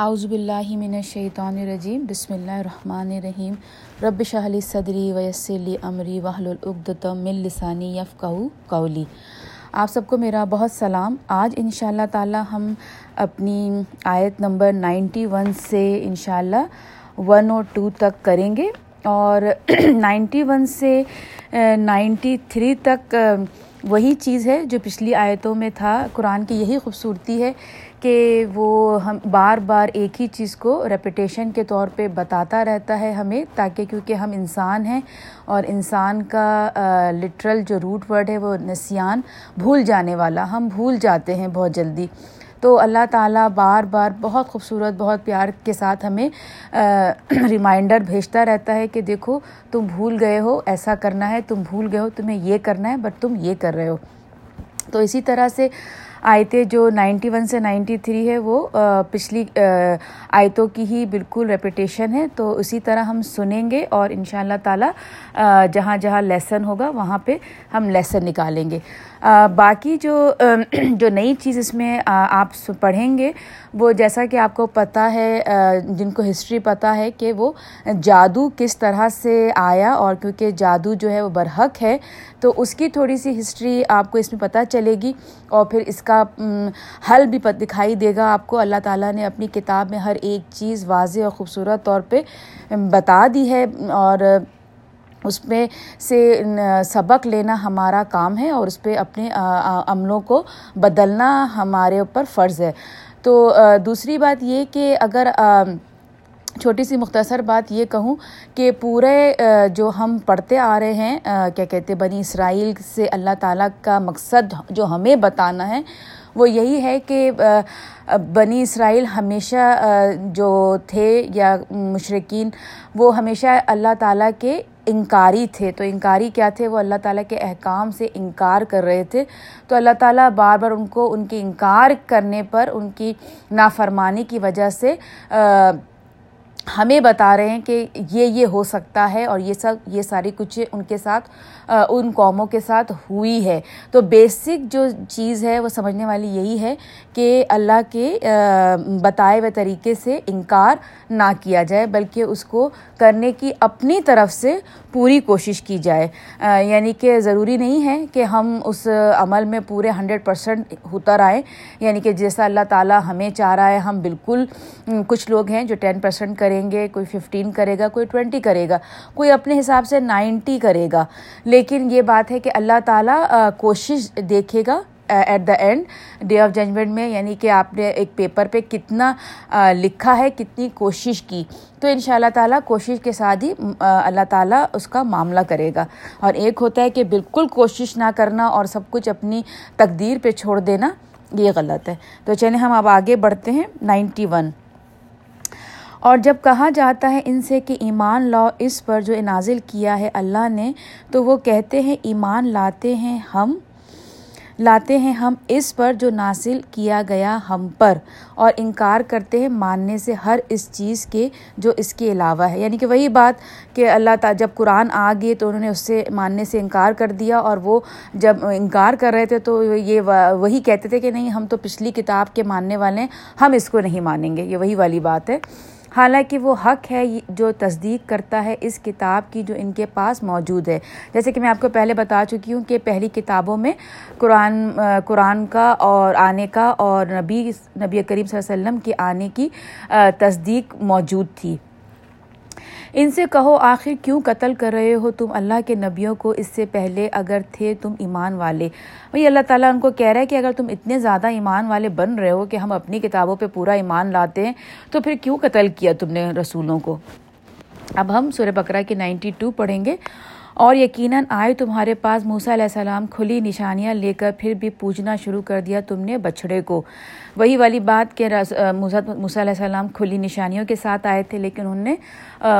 اعوذ باللہ من الشیطان الرجیم، بسم اللہ الرحمن الرحیم. رب شہلی صدری ویسلی امری وحل العقدم من لسانی یفقہ قولی. آپ سب کو میرا بہت سلام. آج ان شاء تعالیٰ ہم اپنی آیت نمبر نائنٹی ون سے ان شاء اللہ ون اور ٹو تک کریں گے اور نائنٹی ون سے نائنٹی تھری تک وہی چیز ہے جو پچھلی آیتوں میں تھا. قرآن کی یہی خوبصورتی ہے کہ وہ ہم بار بار ایک ہی چیز کو ریپیٹیشن کے طور پہ بتاتا رہتا ہے ہمیں، تاکہ کیونکہ ہم انسان ہیں اور انسان کا لٹرل جو روٹ ورڈ ہے وہ نسیان، بھول جانے والا، ہم بھول جاتے ہیں بہت جلدی۔ تو اللہ تعالیٰ بار بار بہت خوبصورت، بہت پیار کے ساتھ ہمیں ریمائنڈر بھیجتا رہتا ہے کہ دیکھو، تم بھول گئے ہو، ایسا کرنا ہے، تم بھول گئے ہو، تمہیں یہ کرنا ہے بٹ تم یہ کر رہے ہو۔ تو اسی طرح سے آیتیں جو نائنٹی ون سے نائنٹی تھری ہے، وہ پچھلی آیتوں کی ہی بالکل ریپیٹیشن ہے۔ تو اسی طرح ہم سنیں گے اور ان شاء اللہ تعالیٰ جہاں جہاں لیسن ہوگا، وہاں پہ ہم لیسن نکالیں گے۔ باقی جو جو نئی چیز اس میں آپ پڑھیں گے، وہ جیسا کہ آپ کو پتہ ہے جن کو ہسٹری پتہ ہے کہ وہ جادو کس طرح سے آیا اور کیونکہ جادو جو ہے وہ برحق ہے، تو اس کی تھوڑی سی ہسٹری آپ کو اس میں پتہ چلے گی اور پھر اس کا حل بھی دکھائی دے گا آپ کو۔ اللہ تعالیٰ نے اپنی کتاب میں ہر ایک چیز واضح اور خوبصورت طور پہ بتا دی ہے اور اس میں سے سبق لینا ہمارا کام ہے اور اس پہ اپنے عملوں کو بدلنا ہمارے اوپر فرض ہے۔ تو دوسری بات یہ کہ اگر چھوٹی سی مختصر بات یہ کہوں کہ پورے جو ہم پڑھتے آ رہے ہیں کیا کہتے بنی اسرائیل سے اللہ تعالیٰ کا مقصد جو ہمیں بتانا ہے وہ یہی ہے کہ بنی اسرائیل ہمیشہ جو تھے یا مشرقین وہ ہمیشہ اللہ تعالیٰ کے انکاری تھے۔ تو انکاری کیا تھے؟ وہ اللہ تعالیٰ کے احکام سے انکار کر رہے تھے۔ تو اللہ تعالیٰ بار بار ان کو ان کے انکار کرنے پر، ان کی نافرمانی کی وجہ سے ہمیں بتا رہے ہیں کہ یہ یہ ہو سکتا ہے اور یہ سب یہ ساری کچھ ان کے ساتھ ان قوموں کے ساتھ ہوئی ہے۔ تو بیسک جو چیز ہے، وہ سمجھنے والی یہی ہے کہ اللہ کے بتائے ہوئے طریقے سے انکار نہ کیا جائے، بلکہ اس کو کرنے کی اپنی طرف سے پوری کوشش کی جائے۔ یعنی کہ ضروری نہیں ہے کہ ہم اس عمل میں پورے ہنڈریڈ پرسنٹ اتر آئیں۔ یعنی کہ جیسا اللہ تعالیٰ ہمیں چاہ رہا ہے، ہم بالکل کچھ لوگ ہیں جو ٹین پرسنٹ کریں گے، کوئی ففٹین کرے گا، کوئی ٹوینٹی کرے گا، کوئی اپنے حساب سے نائنٹی کرے گا۔ لیکن یہ بات ہے کہ اللہ تعالیٰ کوشش دیکھے گا at the end day of judgement میں یعنی کہ آپ نے ایک پیپر پہ کتنا لکھا ہے، کتنی کوشش کی۔ تو ان شاء اللہ تعالیٰ کوشش کے ساتھ ہی اللہ تعالیٰ اس کا معاملہ کرے گا۔ اور ایک ہوتا ہے کہ بالکل کوشش نہ کرنا اور سب کچھ اپنی تقدیر پہ چھوڑ دینا، یہ غلط ہے۔ تو چلیں ہم اب آگے بڑھتے ہیں نائنٹی ون اور جب کہا جاتا ہے ان سے کہ ایمان لاؤ، اس پر جو نازل کیا ہے اللہ نے، تو وہ کہتے ہیں، ایمان لاتے ہیں ہم، لاتے ہیں ہم اس پر جو ناصل کیا گیا ہم پر۔ اور انکار کرتے ہیں ماننے سے ہر اس چیز کے جو اس کے علاوہ ہے۔ یعنی کہ وہی بات کہ اللہ تعالیٰ جب قرآن آ گئے تو انہوں نے اس سے ماننے سے انکار کر دیا اور وہ جب انکار کر رہے تھے تو یہ وہی کہتے تھے کہ نہیں، ہم تو پچھلی کتاب کے ماننے والے ہیں، ہم اس کو نہیں مانیں گے۔ یہ وہی والی بات ہے۔ حالانکہ وہ حق ہے جو تصدیق کرتا ہے اس کتاب کی جو ان کے پاس موجود ہے۔ جیسے کہ میں آپ کو پہلے بتا چکی ہوں کہ پہلی کتابوں میں قرآن قرآن کا اور آنے کا اور نبی نبی کریم صلی اللہ علیہ وسلم کے آنے کی تصدیق موجود تھی۔ ان سے کہو آخر کیوں قتل کر رہے ہو تم؟ اللہ کے نبیوں کو اس سے پہلے اگر تھے تم ایمان والے۔ بھائی اللہ تعالیٰ ان کو کہہ رہا ہے کہ اگر تم اتنے زیادہ ایمان والے بن رہے ہو کہ ہم اپنی کتابوں پہ پورا ایمان لاتے ہیں، تو پھر کیوں قتل کیا تم نے رسولوں کو؟ اب ہم سورہ بکرا کے نائنٹی ٹو پڑھیں گے۔ اور یقیناً آئے تمہارے پاس موسیٰ علیہ السلام کھلی نشانیاں لے کر پھر بھی پوجنا شروع کر دیا تم نے بچھڑے کو۔ وہی والی بات کہ موسیٰ علیہ السلام کھلی نشانیوں کے ساتھ آئے تھے لیکن انہوں نے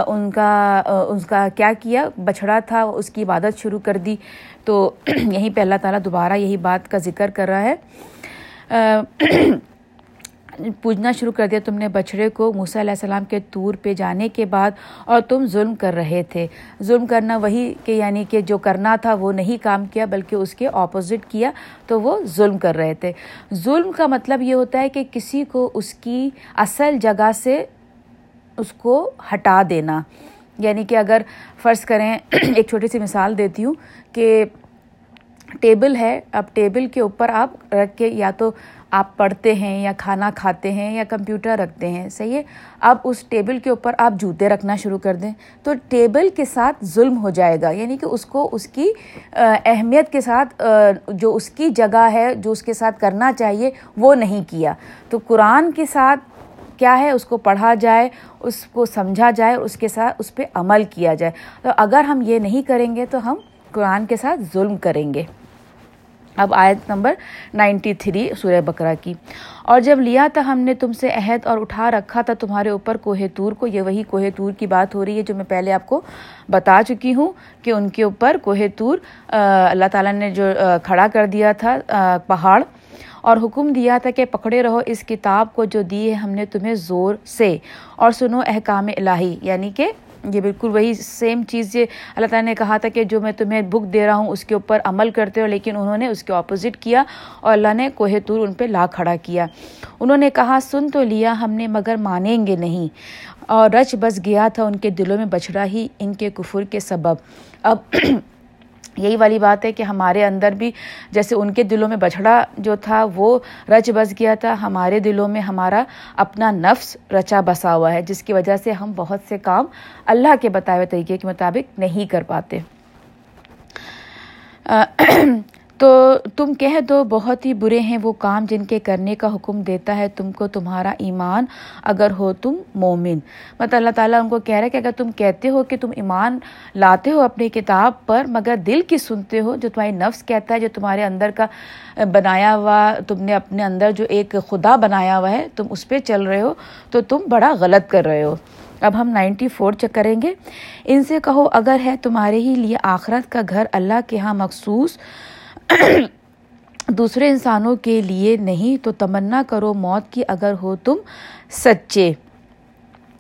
ان کا اس کا کیا کیا؟ بچھڑا تھا، اس کی عبادت شروع کر دی۔ تو یہیں پہ اللہ تعالیٰ دوبارہ یہی بات کا ذکر کر رہا ہے۔ پوجنا شروع کر دیا تم نے بچھڑے کو موسیٰ علیہ السلام کے طور پہ جانے کے بعد اور تم ظلم کر رہے تھے۔ ظلم کرنا وہی کہ یعنی کہ جو کرنا تھا وہ نہیں کام کیا بلکہ اس کے اپوزٹ کیا تو وہ ظلم کر رہے تھے۔ ظلم کا مطلب یہ ہوتا ہے کہ کسی کو اس کی اصل جگہ سے اس کو ہٹا دینا۔ یعنی کہ اگر فرض کریں ایک چھوٹی سی مثال دیتی ہوں کہ ٹیبل ہے، اب ٹیبل کے اوپر آپ رکھ کے یا تو آپ پڑھتے ہیں یا کھانا کھاتے ہیں یا کمپیوٹر رکھتے ہیں، صحیح ہے؟ اب اس ٹیبل کے اوپر آپ جوتے رکھنا شروع کر دیں تو ٹیبل کے ساتھ ظلم ہو جائے گا یعنی کہ اس کو اس کی اہمیت کے ساتھ جو اس کی جگہ ہے، جو اس کے ساتھ کرنا چاہیے، وہ نہیں کیا۔ تو قرآن کے ساتھ کیا ہے؟ اس کو پڑھا جائے، اس کو سمجھا جائے اس کے ساتھ اس پہ عمل کیا جائے۔ تو اگر ہم یہ نہیں کریں گے تو ہم قرآن کے ساتھ ظلم کریں گے۔ اب آیت نمبر نائنٹی تھری سورہ بکرا کی۔ اور جب لیا تھا ہم نے تم سے عہد اور اٹھا رکھا تھا تمہارے اوپر کوہ تور کو، یہ وہی کوہ تور کی بات ہو رہی ہے جو میں پہلے آپ کو بتا چکی ہوں کہ ان کے اوپر کوہ تور اللہ تعالیٰ نے جو کھڑا کر دیا تھا پہاڑ، اور حکم دیا تھا کہ پکڑے رہو اس کتاب کو جو دی ہے ہم نے تمہیں زور سے۔ اور سنو احکام الہی یعنی کہ یہ بالکل وہی سیم چیز یہ اللہ تعالیٰ نے کہا تھا کہ جو میں تمہیں بک دے رہا ہوں اس کے اوپر عمل کرتے ہو، لیکن انہوں نے اس کے اپوزٹ کیا اور اللہ نے کوہ تور ان پہ لا کھڑا کیا۔ انہوں نے کہا، سن تو لیا، ہم نے مگر مانیں گے نہیں۔ اور رچ بس گیا تھا، ان کے دلوں میں بچڑا ہی ان کے کفر کے سبب۔ اب یہی والی بات ہے کہ ہمارے اندر بھی جیسے ان کے دلوں میں بچھڑا جو تھا، وہ رچ بس گیا تھا۔ ہمارے دلوں میں ہمارا اپنا نفس رچا بسا ہوا ہے، جس کی وجہ سے ہم بہت سے کام اللہ کے بتائے ہوئے طریقے کے مطابق نہیں کر پاتے۔ تو تم کہہ دو، بہت ہی برے ہیں وہ کام جن کے کرنے کا حکم دیتا ہے تم کو تمہارا ایمان، اگر ہو تم مومن۔ مطلب اللہ تعالیٰ ان کو کہہ رہا ہے کہ اگر تم کہتے ہو کہ تم ایمان لاتے ہو اپنی کتاب پر، مگر دل کی سنتے ہو، جو تمہاری نفس کہتا ہے، جو تمہارے اندر کا بنایا ہوا، تم نے اپنے اندر جو ایک خدا بنایا ہوا ہے، تم اس پہ چل رہے ہو، تو تم بڑا غلط کر رہے ہو۔ اب ہم نائنٹی فور چیک کریں گے۔ ان سے کہو، اگر ہے تمہارے ہی لیے آخرت کا گھر اللہ کے ہاں مخصوص دوسرے انسانوں کے لیے نہیں تو تمنا کرو موت کی اگر ہو تم سچے۔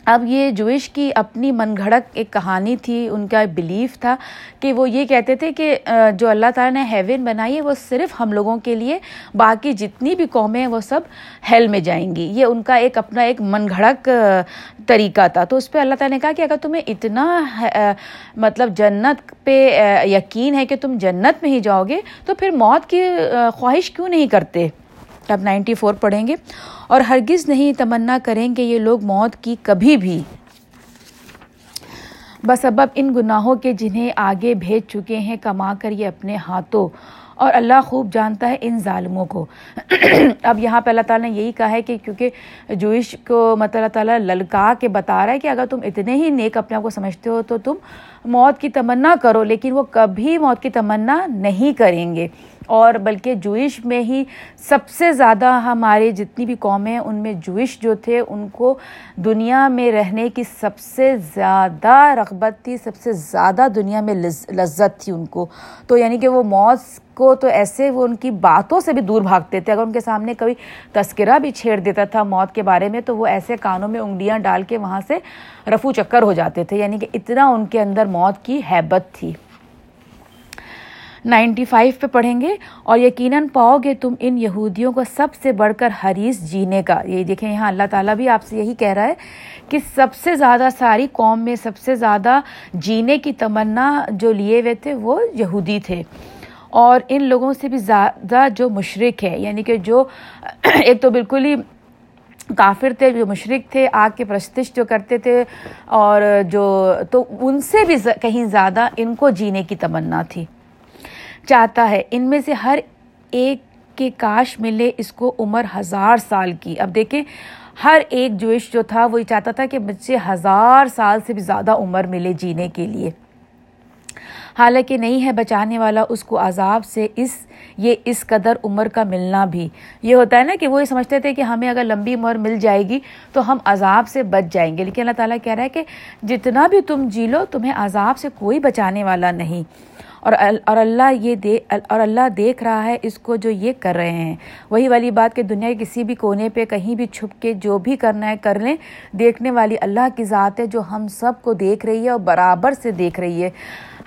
اب یہ جوئش کی اپنی من گھڑک ایک کہانی تھی، ان کا بلیف تھا کہ وہ یہ کہتے تھے کہ جو اللہ تعالیٰ نے ہیون بنائی ہے، وہ صرف ہم لوگوں کے لیے، باقی جتنی بھی قومیں ہیں، وہ سب ہیل میں جائیں گی۔ یہ ان کا ایک اپنا ایک من گھڑک طریقہ تھا۔ تو اس پہ اللہ تعالیٰ نے کہا کہ اگر تمہیں اتنا مطلب جنت پہ یقین ہے کہ تم جنت میں ہی جاؤ گے، تو پھر موت کی خواہش کیوں نہیں کرتے؟ اب نائنٹی فور پڑھیں گے اور ہرگز نہیں تمنا کریں گے یہ لوگ موت کی کبھی بھی۔ بس اب ان گناہوں کے جنہیں آگے بھیج چکے ہیں کما کر یہ اپنے ہاتھوں۔ اور اللہ خوب جانتا ہے ان ظالموں کو۔ اب یہاں پہ اللہ تعالیٰ نے یہی کہا ہے کہ کیونکہ جوئش کو مطلب اللہ تعالیٰ للکا کے بتا رہا ہے کہ اگر تم اتنے ہی نیک اپنے آپ کو سمجھتے ہو تو تم موت کی تمنا کرو، لیکن وہ کبھی موت کی تمنا نہیں کریں گے۔ اور بلکہ جوئش میں ہی سب سے زیادہ ہمارے جتنی بھی قومیں ان میں جوئش جو تھے، ان کو دنیا میں رہنے کی سب سے زیادہ رغبت تھی، سب سے زیادہ دنیا میں لذت تھی ان کو۔ تو یعنی کہ وہ موت کو تو ایسے وہ ان کی باتوں سے بھی دور بھاگتے تھے۔ اگر ان کے سامنے کبھی تذکرہ بھی چھیڑ دیتا تھا موت کے بارے میں، تو وہ ایسے کانوں میں انگلیاں ڈال کے وہاں سے رفو چکر ہو جاتے تھے۔ یعنی کہ اتنا ان کے اندر موت کی حیبت تھی۔ نائنٹی فائیو پہ پڑھیں گے اور یقیناً پاؤ گے تم ان یہودیوں کو سب سے بڑھ کر حریث جینے کا۔ یہ دیکھیں یہاں اللہ تعالیٰ بھی آپ سے یہی کہہ رہا ہے کہ سب سے زیادہ ساری قوم میں سب سے زیادہ جینے کی تمنا جو لیے ہوئے تھے وہ یہودی تھے۔ اور ان لوگوں سے بھی زیادہ جو مشرق ہے یعنی کہ جو ایک تو بالکل ہی کافر تھے، جو مشرق تھے، آگ کے پرستش جو کرتے تھے، اور جو تو ان سے بھی کہیں زیادہ ان کو جینے کی تمنا تھی۔ چاہتا ہے۔ ان میں سے ہر ایک کے کاش ملے اس کو عمر ہزار سال کی۔ اب دیکھیں، ہر ایک جوش جو تھا وہ یہ چاہتا تھا کہ مجھ سے ہزار سال سے بھی زیادہ عمر ملے جینے کے لیے۔ حالانکہ نہیں ہے بچانے والا اس کو عذاب سے اس، یہ اس قدر عمر کا ملنا بھی۔ یہ ہوتا ہے نا کہ وہ یہ سمجھتے تھے کہ ہمیں اگر لمبی عمر مل جائے گی تو ہم عذاب سے بچ جائیں گے۔ لیکن اللہ تعالیٰ کہہ رہا ہے کہ جتنا بھی تم جی لو، تمہیں عذاب سے کوئی بچانے والا نہیں۔ اور اور اللہ یہ دے اور اللہ دیکھ رہا ہے اس کو جو یہ کر رہے ہیں۔ وہی والی بات کہ دنیا کے کسی بھی کونے پہ کہیں بھی چھپ کے جو بھی کرنا ہے کر لیں۔ دیکھنے والی اللہ کی ذات ہے جو ہم سب کو دیکھ رہی ہے اور برابر سے دیکھ رہی ہے۔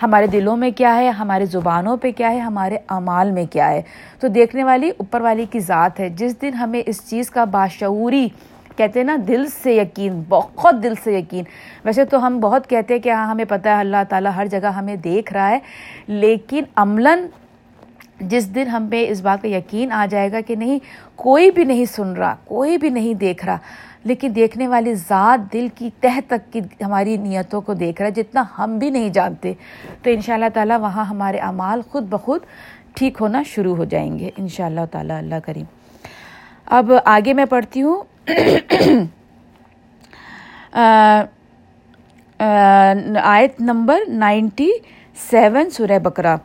ہمارے دلوں میں کیا ہے؟ ہمارے زبانوں پہ کیا ہے؟ ہمارے اعمال میں کیا ہے؟ تو دیکھنے والی، اوپر والی کی ذات ہے۔ جس دن ہمیں اس چیز کا باشعوری کہتے ہیں نا، دل سے یقین، بہت دل سے یقین. ویسے تو ہم بہت کہتے ہیں کہ ہاں ہمیں پتہ ہے اللہ تعالیٰ ہر جگہ ہمیں دیکھ رہا ہے، لیکن عملاً جس دن ہم پہ اس بات کا یقین آ جائے گا کہ نہیں، کوئی بھی نہیں سن رہا، کوئی بھی نہیں دیکھ رہا، لیکن دیکھنے والی ذات دل کی تہ تک کی ہماری نیتوں کو دیکھ رہا ہے جتنا ہم بھی نہیں جانتے. تو ان شاء اللہ تعالیٰ وہاں ہمارے اعمال خود بخود ٹھیک ہونا شروع ہو جائیں گے. ان شاء اللہ تعالیٰ، اللہ کریم. اب آگے میں پڑھتی ہوں. آیت نمبر نائنٹی سیون سورہ بکرا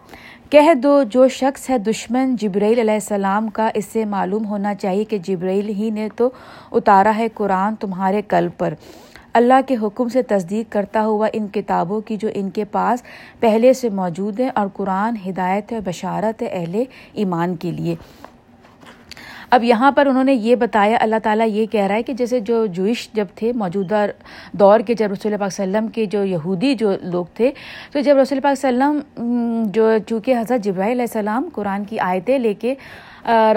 کہہ دو، جو شخص ہے دشمن جبرائیل علیہ السلام کا، اس سے معلوم ہونا چاہیے کہ جبرائیل ہی نے تو اتارا ہے قرآن تمہارے کل پر۔ اللہ کے حکم سے تصدیق کرتا ہوا ان کتابوں کی جو ان کے پاس پہلے سے موجود ہیں اور قرآن ہدایت ہے، بشارت ہے اہل ایمان کے لیے۔ اب یہاں پر انہوں نے یہ بتایا، اللہ تعالیٰ یہ کہہ رہا ہے کہ جیسے جو جوئش جب تھے، موجودہ دور کے جب رسول پاک وسلم کے جو یہودی جو لوگ تھے، تو جب رسول پاک وسلم جو چونکہ حضرت جبرائی علیہ السلام قرآن کی آیتیں لے کے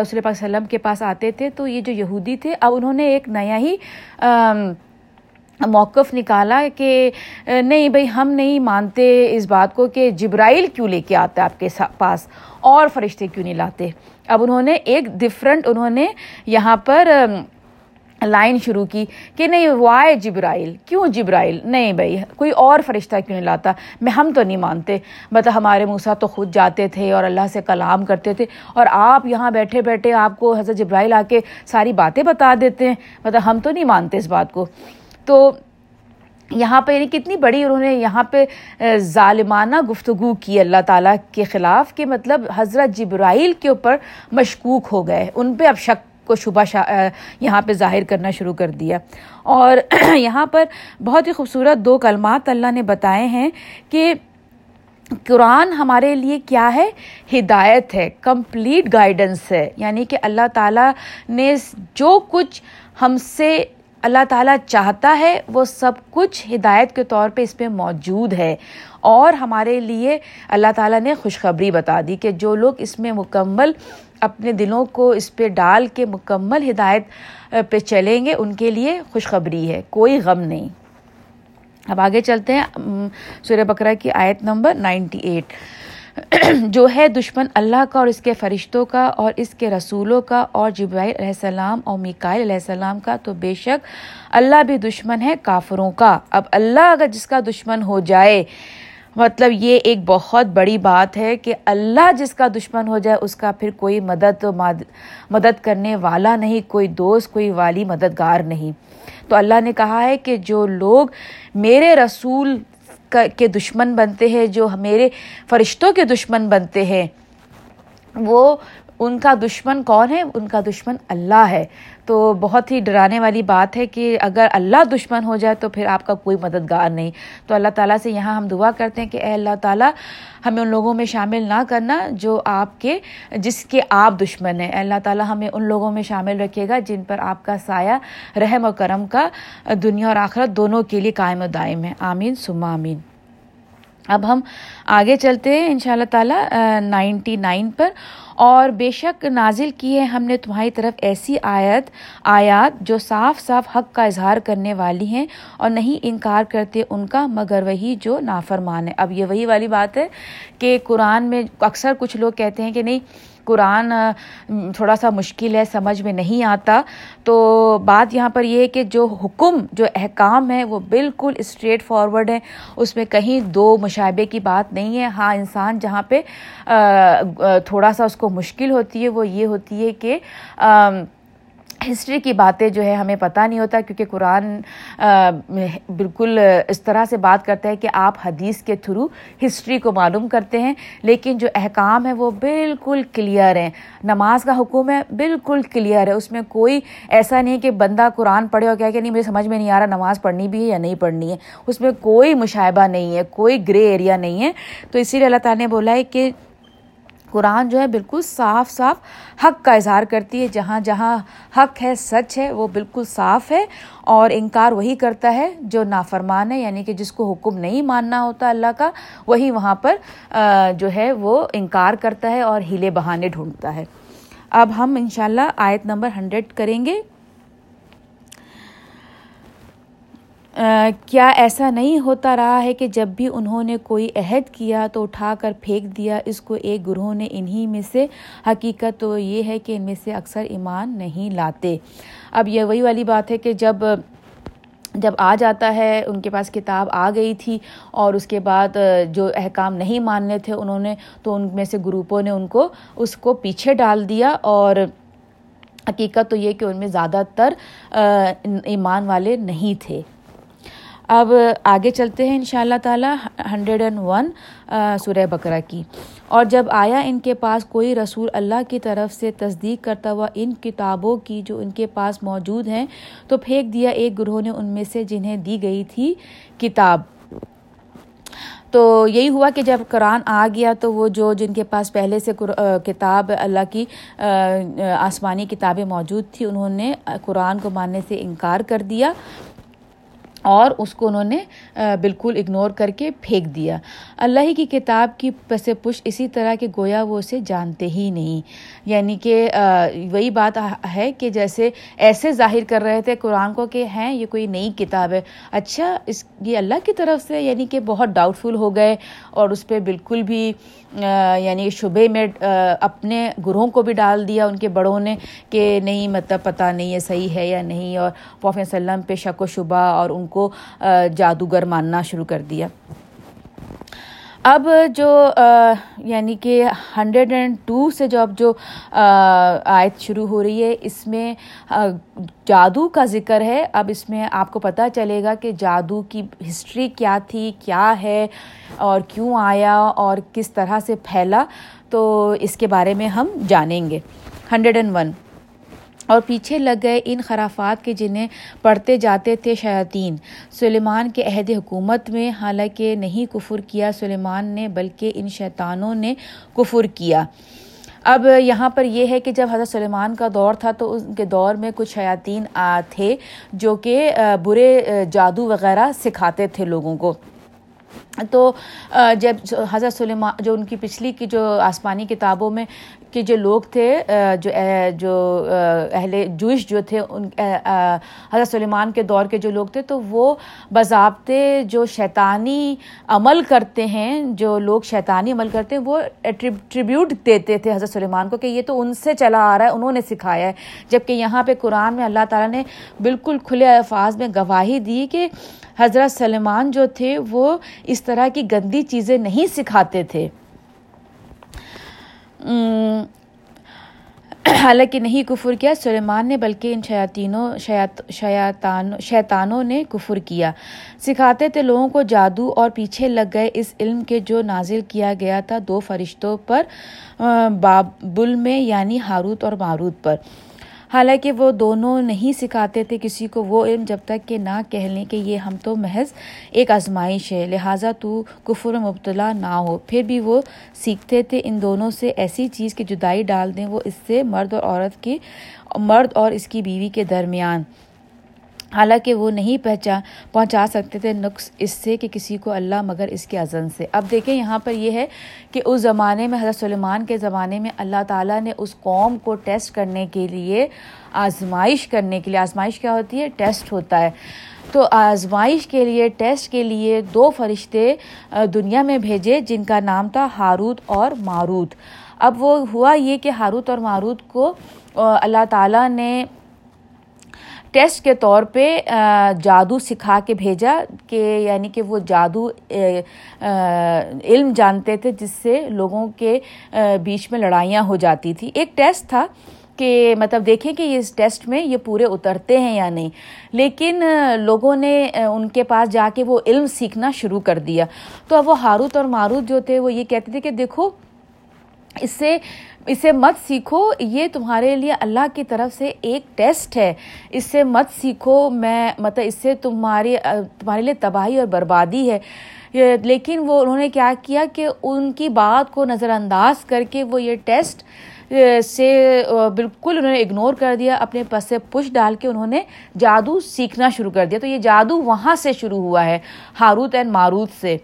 رسول پاک وسلم کے پاس آتے تھے، تو یہ جو یہودی تھے، اب انہوں نے ایک نیا ہی موقف نکالا کہ نہیں بھائی، ہم نہیں مانتے اس بات کو کہ جبرائیل کیوں لے کے آتا ہے آپ کے پاس، اور فرشتے کیوں نہیں لاتے؟ اب انہوں نے ایک ڈفرنٹ انہوں نے یہاں پر لائن شروع کی کہ نہیں وائے جبرائیل؟ کیوں جبرائیل؟ نہیں بھائی، کوئی اور فرشتہ کیوں نہیں لاتا؟ میں، ہم تو نہیں مانتے۔ مطلب ہمارے موسا تو خود جاتے تھے اور اللہ سے کلام کرتے تھے اور آپ یہاں بیٹھے بیٹھے آپ کو حضرت جبرائیل آ کے ساری باتیں بتا دیتے ہیں۔ مطلب ہم تو نہیں مانتے اس بات کو۔ تو یہاں پہ یعنی کتنی بڑی انہوں نے یہاں پہ ظالمانہ گفتگو کی اللہ تعالیٰ کے خلاف کہ مطلب حضرت جبرائیل کے اوپر مشکوک ہو گئے، ان پہ اب شک کو شبہ شا یہاں پہ ظاہر کرنا شروع کر دیا۔ اور یہاں پر بہت ہی خوبصورت دو کلمات اللہ نے بتائے ہیں کہ قرآن ہمارے لیے کیا ہے؟ ہدایت ہے، کمپلیٹ گائیڈنس ہے۔ یعنی کہ اللہ تعالیٰ نے جو کچھ ہم سے اللہ تعالیٰ چاہتا ہے وہ سب کچھ ہدایت کے طور پہ اس پہ موجود ہے۔ اور ہمارے لیے اللہ تعالیٰ نے خوشخبری بتا دی کہ جو لوگ اس میں مکمل اپنے دلوں کو اس پہ ڈال کے مکمل ہدایت پہ چلیں گے، ان کے لیے خوشخبری ہے، کوئی غم نہیں۔ اب آگے چلتے ہیں سورہ بکرا کی آیت نمبر نائنٹی ایٹ۔ جو ہے دشمن اللہ کا اور اس کے فرشتوں کا اور اس کے رسولوں کا اور جبرائیل علیہ السلام اور میکائل علیہ السلام کا، تو بے شک اللہ بھی دشمن ہے کافروں کا۔ اب اللہ اگر جس کا دشمن ہو جائے مطلب یہ ایک بہت بڑی بات ہے کہ اللہ جس کا دشمن ہو جائے، اس کا پھر کوئی مدد مدد کرنے والا نہیں، کوئی دوست، کوئی والی مددگار نہیں۔ تو اللہ نے کہا ہے کہ جو لوگ میرے رسول کے دشمن بنتے ہیں جو میرے فرشتوں کے دشمن بنتے ہیں وہ ان کا دشمن کون ہے؟ ان کا دشمن اللہ ہے۔ تو بہت ہی ڈرانے والی بات ہے کہ اگر اللہ دشمن ہو جائے تو پھر آپ کا کوئی مددگار نہیں۔ تو اللہ تعالیٰ سے یہاں ہم دعا کرتے ہیں کہ اے اللہ تعالیٰ، ہمیں ان لوگوں میں شامل نہ کرنا جو آپ کے، جس کے آپ دشمن ہیں۔ اللہ تعالیٰ، ہمیں ان لوگوں میں شامل رکھے گا جن پر آپ کا سایہ، رحم و کرم کا دنیا اور آخرت دونوں کے لیے قائم و دائم ہے۔ آمین سما آمین۔ اب ہم آگے چلتے ہیں ان شاء اللہ تعالیٰ نائنٹی نائن پر۔ اور بے شک نازل کی ہے ہم نے تمہاری طرف ایسی آیت، آیات جو صاف صاف حق کا اظہار کرنے والی ہیں اور نہیں انکار کرتے ان کا، مگر وہی جو نافرمان ہے۔ اب یہ وہی والی بات ہے کہ قرآن میں اکثر کچھ لوگ کہتے ہیں کہ نہیں، قرآن تھوڑا سا مشکل ہے، سمجھ میں نہیں آتا۔ تو بات یہاں پر یہ ہے کہ جو حکم، جو احکام ہے وہ بالکل اسٹریٹ فارورڈ ہے اس میں کہیں دو مشابے کی بات نہیں ہے۔ ہاں انسان جہاں پہ تھوڑا سا اس کو مشکل ہوتی ہے وہ یہ ہوتی ہے کہ ہسٹری کی باتیں جو ہے ہمیں پتہ نہیں ہوتا کیونکہ قرآن بالکل اس طرح سے بات کرتا ہے کہ آپ حدیث کے تھرو ہسٹری کو معلوم کرتے ہیں، لیکن جو احکام ہے وہ بالکل کلیئر ہیں۔ نماز کا حکم ہے، بالکل کلیئر ہے۔ اس میں کوئی ایسا نہیں کہ بندہ قرآن پڑھے اور کہہ کہ نہیں، مجھے سمجھ میں نہیں آ رہا، نماز پڑھنی بھی ہے یا نہیں پڑھنی ہے۔ اس میں کوئی مشاہبہ نہیں ہے، کوئی گرے ایریا نہیں ہے۔ تو اسی لیے اللہ تعالیٰ نے بولا ہے کہ قرآن جو ہے بالکل صاف صاف حق کا اظہار کرتی ہے۔ جہاں جہاں حق ہے، سچ ہے، وہ بالکل صاف ہے اور انکار وہی کرتا ہے جو نافرمان ہے یعنی کہ جس کو حکم نہیں ماننا ہوتا اللہ کا، وہی وہاں پر جو ہے وہ انکار کرتا ہے اور ہیلے بہانے ڈھونڈتا ہے۔ اب ہم انشاءاللہ آیت نمبر ہنڈریڈ کریں گے۔ کیا ایسا نہیں ہوتا رہا ہے کہ جب بھی انہوں نے کوئی عہد کیا تو اٹھا کر پھینک دیا؟ اس کو ایک گروہ نے انہی میں سے، حقیقت تو یہ ہے کہ ان میں سے اکثر ایمان نہیں لاتے۔ اب یہ وہی والی بات ہے کہ جب جب آ جاتا ہے، ان کے پاس کتاب آ گئی تھی اور اس کے بعد جو احکام نہیں ماننے تھے انہوں نے، تو ان میں سے گروپوں نے ان کو، اس کو پیچھے ڈال دیا۔ اور حقیقت تو یہ کہ ان میں زیادہ تر ایمان والے نہیں تھے۔ اب آگے چلتے ہیں ان شاء اللہ تعالیٰ، ہنڈریڈ اینڈ ون سورہ بکرا کی۔ اور جب آیا ان کے پاس کوئی رسول اللہ کی طرف سے تصدیق کرتا ہوا ان کتابوں کی جو ان کے پاس موجود ہیں، تو پھینک دیا ایک گروہ نے ان میں سے جنہیں دی گئی تھی کتاب۔ تو یہی ہوا کہ جب قرآن آ گیا تو وہ جو جن کے پاس پہلے سے کتاب اللہ کی آسمانی کتابیں موجود تھیں انہوں نے قرآن کو ماننے سے انکار کر دیا۔ اور اس کو انہوں نے بالکل اگنور کر کے پھینک دیا۔ اللہ ہی کی کتاب کی پس پش اسی طرح کہ گویا وہ اسے جانتے ہی نہیں۔ یعنی کہ وہی بات ہے کہ جیسے ایسے ظاہر کر رہے تھے قرآن کو کہ ہیں، یہ کوئی نئی کتاب ہے۔ اچھا اس، یہ اللہ کی طرف سے یعنی کہ بہت ڈاؤٹ فل ہو گئے اور اس پہ بالکل بھی یعنی شبے میں اپنے گروہوں کو بھی ڈال دیا، ان کے بڑوں نے کہ نہیں مطلب پتہ نہیں یہ صحیح ہے یا نہیں، اور پوفِ وسلم پہ شک و شبہ اور ان کو جادوگر ماننا شروع کر دیا۔ اب جو یعنی کہ ہنڈریڈ اینڈ ٹو سے جو اب جو آیت شروع ہو رہی ہے، اس میں جادو کا ذکر ہے۔ اب اس میں آپ کو پتہ چلے گا کہ جادو کی ہسٹری کیا تھی، کیا ہے اور کیوں آیا اور کس طرح سے پھیلا۔ تو اس کے بارے میں ہم جانیں گے۔ Hundred and one. اور پیچھے لگ گئے ان خرافات کے جنہیں پڑھتے جاتے تھے شیاطین۔ سلیمان کے عہد حکومت میں حالانکہ نہیں کفر کیا سلیمان نے، بلکہ ان شیطانوں نے کفر کیا۔ اب یہاں پر یہ ہے کہ جب حضرت سلیمان کا دور تھا تو ان کے دور میں کچھ شیاطین تھے جو کہ برے جادو وغیرہ سکھاتے تھے لوگوں کو۔ تو جب حضرت سلیمان، جو ان کی پچھلی کی جو آسمانی کتابوں میں کہ جو لوگ تھے جو جو اہل جوش جو تھے، ان حضرت سلیمان کے دور کے جو لوگ تھے، تو وہ باضابطے جو شیطانی عمل کرتے ہیں، جو لوگ شیطانی عمل کرتے ہیں، وہ ٹریبیوٹ دیتے تھے حضرت سلیمان کو کہ یہ تو ان سے چلا آ رہا ہے، انہوں نے سکھایا ہے۔ جبکہ یہاں پہ قرآن میں اللہ تعالیٰ نے بالکل کھلے الفاظ میں گواہی دی کہ حضرت سلیمان جو تھے، وہ اس طرح کی گندی چیزیں نہیں سکھاتے تھے۔ حالانکہ نہیں کفر کیا سلیمان نے، بلکہ ان شیاطینوں شیطانوں نے کفر کیا۔ سکھاتے تھے لوگوں کو جادو اور پیچھے لگ گئے اس علم کے جو نازل کیا گیا تھا دو فرشتوں پر بابل میں یعنی ہاروت اور ماروت پر۔ حالانکہ وہ دونوں نہیں سکھاتے تھے کسی کو وہ علم جب تک کہ نہ کہہ لیں کہ یہ ہم تو محض ایک آزمائش ہے، لہٰذا تو کفر مبتلا نہ ہو۔ پھر بھی وہ سیکھتے تھے ان دونوں سے ایسی چیز کی جدائی ڈال دیں وہ اس سے مرد اور عورت کی، مرد اور اس کی بیوی کے درمیان۔ حالانکہ وہ نہیں پہچان پہنچا سکتے تھے نقص اس سے کہ کسی کو اللہ مگر اس کے عزن سے۔ اب دیکھیں یہاں پر یہ ہے کہ اس زمانے میں حضرت سلیمان کے زمانے میں اللہ تعالیٰ نے اس قوم کو ٹیسٹ کرنے کے لیے آزمائش کرنے کے لیے، آزمائش کیا ہوتی ہے؟ ٹیسٹ ہوتا ہے۔ تو آزمائش کے لیے، ٹیسٹ کے لیے دو فرشتے دنیا میں بھیجے جن کا نام تھا ہاروت اور ماروت۔ اب وہ ہوا یہ کہ ہاروت اور ماروت کو اللہ تعالیٰ نے ٹیسٹ کے طور پہ جادو سکھا کے بھیجا کہ یعنی کہ وہ جادو علم جانتے تھے جس سے لوگوں کے بیچ میں لڑائیاں ہو جاتی تھی ایک ٹیسٹ تھا کہ مطلب دیکھیں کہ اس ٹیسٹ میں یہ پورے اترتے ہیں یا نہیں۔ لیکن لوگوں نے ان کے پاس جا کے وہ علم سیکھنا شروع کر دیا۔ تو اب وہ ہاروت اور ماروت جو تھے، وہ یہ کہتے تھے کہ دیکھو اس سے اسے مت سیکھو، یہ تمہارے لیے اللہ کی طرف سے ایک ٹیسٹ ہے۔ اس سے مت سیکھو، میں مطلب اس سے تمہاری، تمہارے لیے تباہی اور بربادی ہے۔ لیکن وہ، انہوں نے کیا کیا کہ ان کی بات کو نظر انداز کر کے وہ یہ ٹیسٹ سے بالکل انہوں نے اگنور کر دیا، اپنے پس سے پش ڈال کے انہوں نے جادو سیکھنا شروع کر دیا۔ تو یہ جادو وہاں سے شروع ہوا ہے، ہاروت اینڈ ماروت سے۔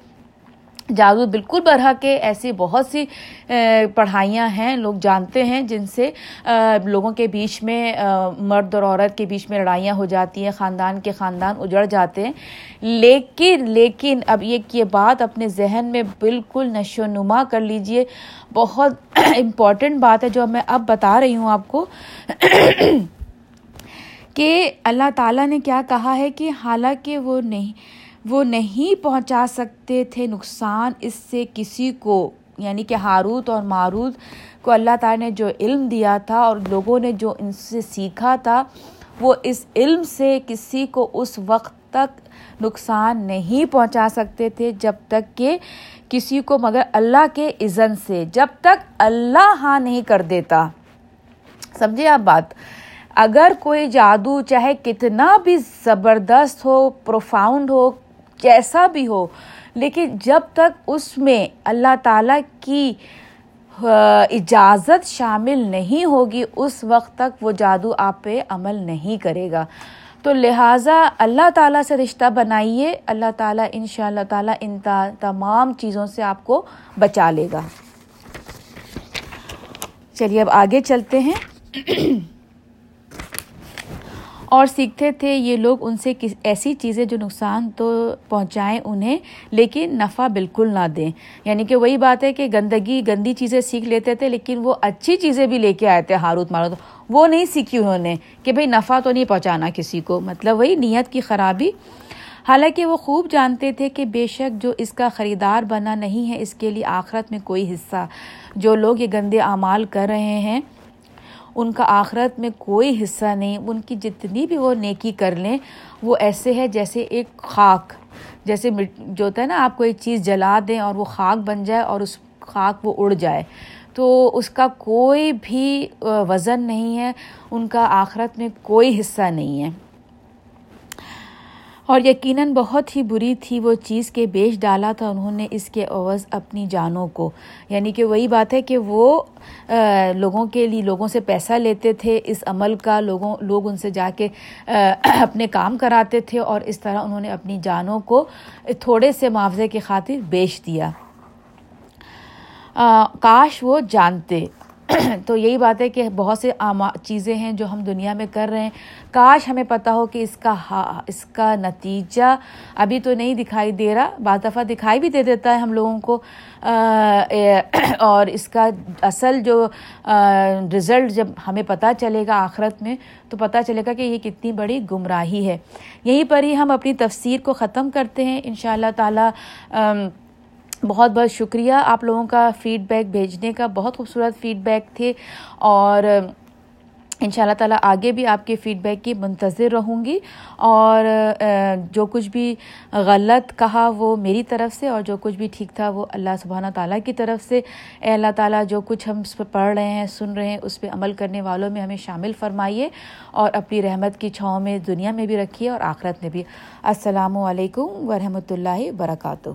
جادو بالکل برہ کے ایسی بہت سی پڑھائیاں ہیں، لوگ جانتے ہیں جن سے لوگوں کے بیچ میں مرد اور عورت کے بیچ میں لڑائیاں ہو جاتی ہیں، خاندان کے خاندان اجڑ جاتے ہیں۔ لیکن لیکن اب یہ بات اپنے ذہن میں بالکل نشو و نما کر لیجیے۔ بہت امپورٹنٹ بات ہے جو میں اب بتا رہی ہوں آپ کو کہ اللہ تعالیٰ نے کیا کہا ہے کہ حالانکہ وہ نہیں وہ نہیں پہنچا سکتے تھے نقصان اس سے کسی کو یعنی کہ ہاروت اور ماروت کو اللہ تعالیٰ نے جو علم دیا تھا اور لوگوں نے جو ان سے سیکھا تھا، وہ اس علم سے کسی کو اس وقت تک نقصان نہیں پہنچا سکتے تھے جب تک کہ کسی کو مگر اللہ کے اذن سے، جب تک اللہ ہاں نہیں کر دیتا۔ سمجھے آپ بات؟ اگر کوئی جادو چاہے کتنا بھی زبردست ہو، پروفاؤنڈ ہو کیسا بھی ہو، لیکن جب تک اس میں اللہ تعالیٰ کی اجازت شامل نہیں ہوگی، اس وقت تک وہ جادو آپ پہ عمل نہیں کرے گا۔ تو لہٰذا اللہ تعالیٰ سے رشتہ بنائیے، اللہ تعالیٰ ان شاء اللہ تعالیٰ ان تمام چیزوں سے آپ کو بچا لے گا۔ چلیے، اب آگے چلتے ہیں۔ اور سیکھتے تھے یہ لوگ ان سے ایسی چیزیں جو نقصان تو پہنچائیں انہیں، لیکن نفع بالکل نہ دیں۔ یعنی کہ وہی بات ہے کہ گندگی، گندی چیزیں سیکھ لیتے تھے، لیکن وہ اچھی چیزیں بھی لے کے آئے تھے، ہاروت ماروت وہ نہیں سیکھی انہوں نے کہ بھئی نفع تو نہیں پہنچانا کسی کو۔ مطلب وہی نیت کی خرابی۔ حالانکہ وہ خوب جانتے تھے کہ بے شک جو اس کا خریدار بنا نہیں ہے، اس کے لیے آخرت میں کوئی حصہ۔ جو لوگ یہ گندے اعمال کر رہے ہیں ان کا آخرت میں کوئی حصہ نہیں، ان کی جتنی بھی وہ نیکی کر لیں، وہ ایسے ہے جیسے ایک خاک۔ جیسے جو ہوتا ہے نا، آپ کو ایک چیز جلا دیں اور وہ خاک بن جائے اور اس خاک وہ اڑ جائے۔ تو اس کا کوئی بھی وزن نہیں ہے، ان کا آخرت میں کوئی حصہ نہیں ہے۔ اور یقیناً بہت ہی بری تھی وہ چیز کے بیچ ڈالا تھا انہوں نے اس کے عوض اپنی جانوں کو۔ یعنی کہ وہی بات ہے کہ وہ لوگوں کے لیے، لوگوں سے پیسہ لیتے تھے، اس عمل کا لوگوں، لوگ ان سے جا کے اپنے کام کراتے تھے اور اس طرح انہوں نے اپنی جانوں کو تھوڑے سے معاوضے کی خاطر بیچ دیا۔ کاش وہ جانتے۔ تو یہی بات ہے کہ بہت سے چیزیں ہیں جو ہم دنیا میں کر رہے ہیں۔ کاش ہمیں پتہ ہو کہ اس کا اس کا نتیجہ ابھی تو نہیں دکھائی دے رہا، بعض دفعہ دکھائی بھی دے دیتا ہے ہم لوگوں کو۔ اور اس کا اصل جو رزلٹ جب ہمیں پتہ چلے گا آخرت میں، تو پتہ چلے گا کہ یہ کتنی بڑی گمراہی ہے۔ یہیں پر ہی ہم اپنی تفسیر کو ختم کرتے ہیں۔ ان شاء اللہ تعالیٰ بہت بہت شکریہ آپ لوگوں کا فیڈ بیک بھیجنے کا، بہت خوبصورت فیڈ بیک تھے اور ان شاء اللہ تعالیٰ آگے بھی آپ کے فیڈ بیک کی منتظر رہوں گی اور جو کچھ بھی غلط کہا وہ میری طرف سے اور جو کچھ بھی ٹھیک تھا وہ اللہ سبحانہ تعالیٰ کی طرف سے۔ اے اللہ تعالیٰ جو کچھ ہم اس پہ پڑھ رہے ہیں، سن رہے ہیں، اس پہ عمل کرنے والوں میں ہمیں شامل فرمائیے اور اپنی رحمت کی چھاؤں میں دنیا میں بھی رکھیے اور آخرت میں بھی۔ السلام علیکم ورحمۃ اللہ وبرکاتہ۔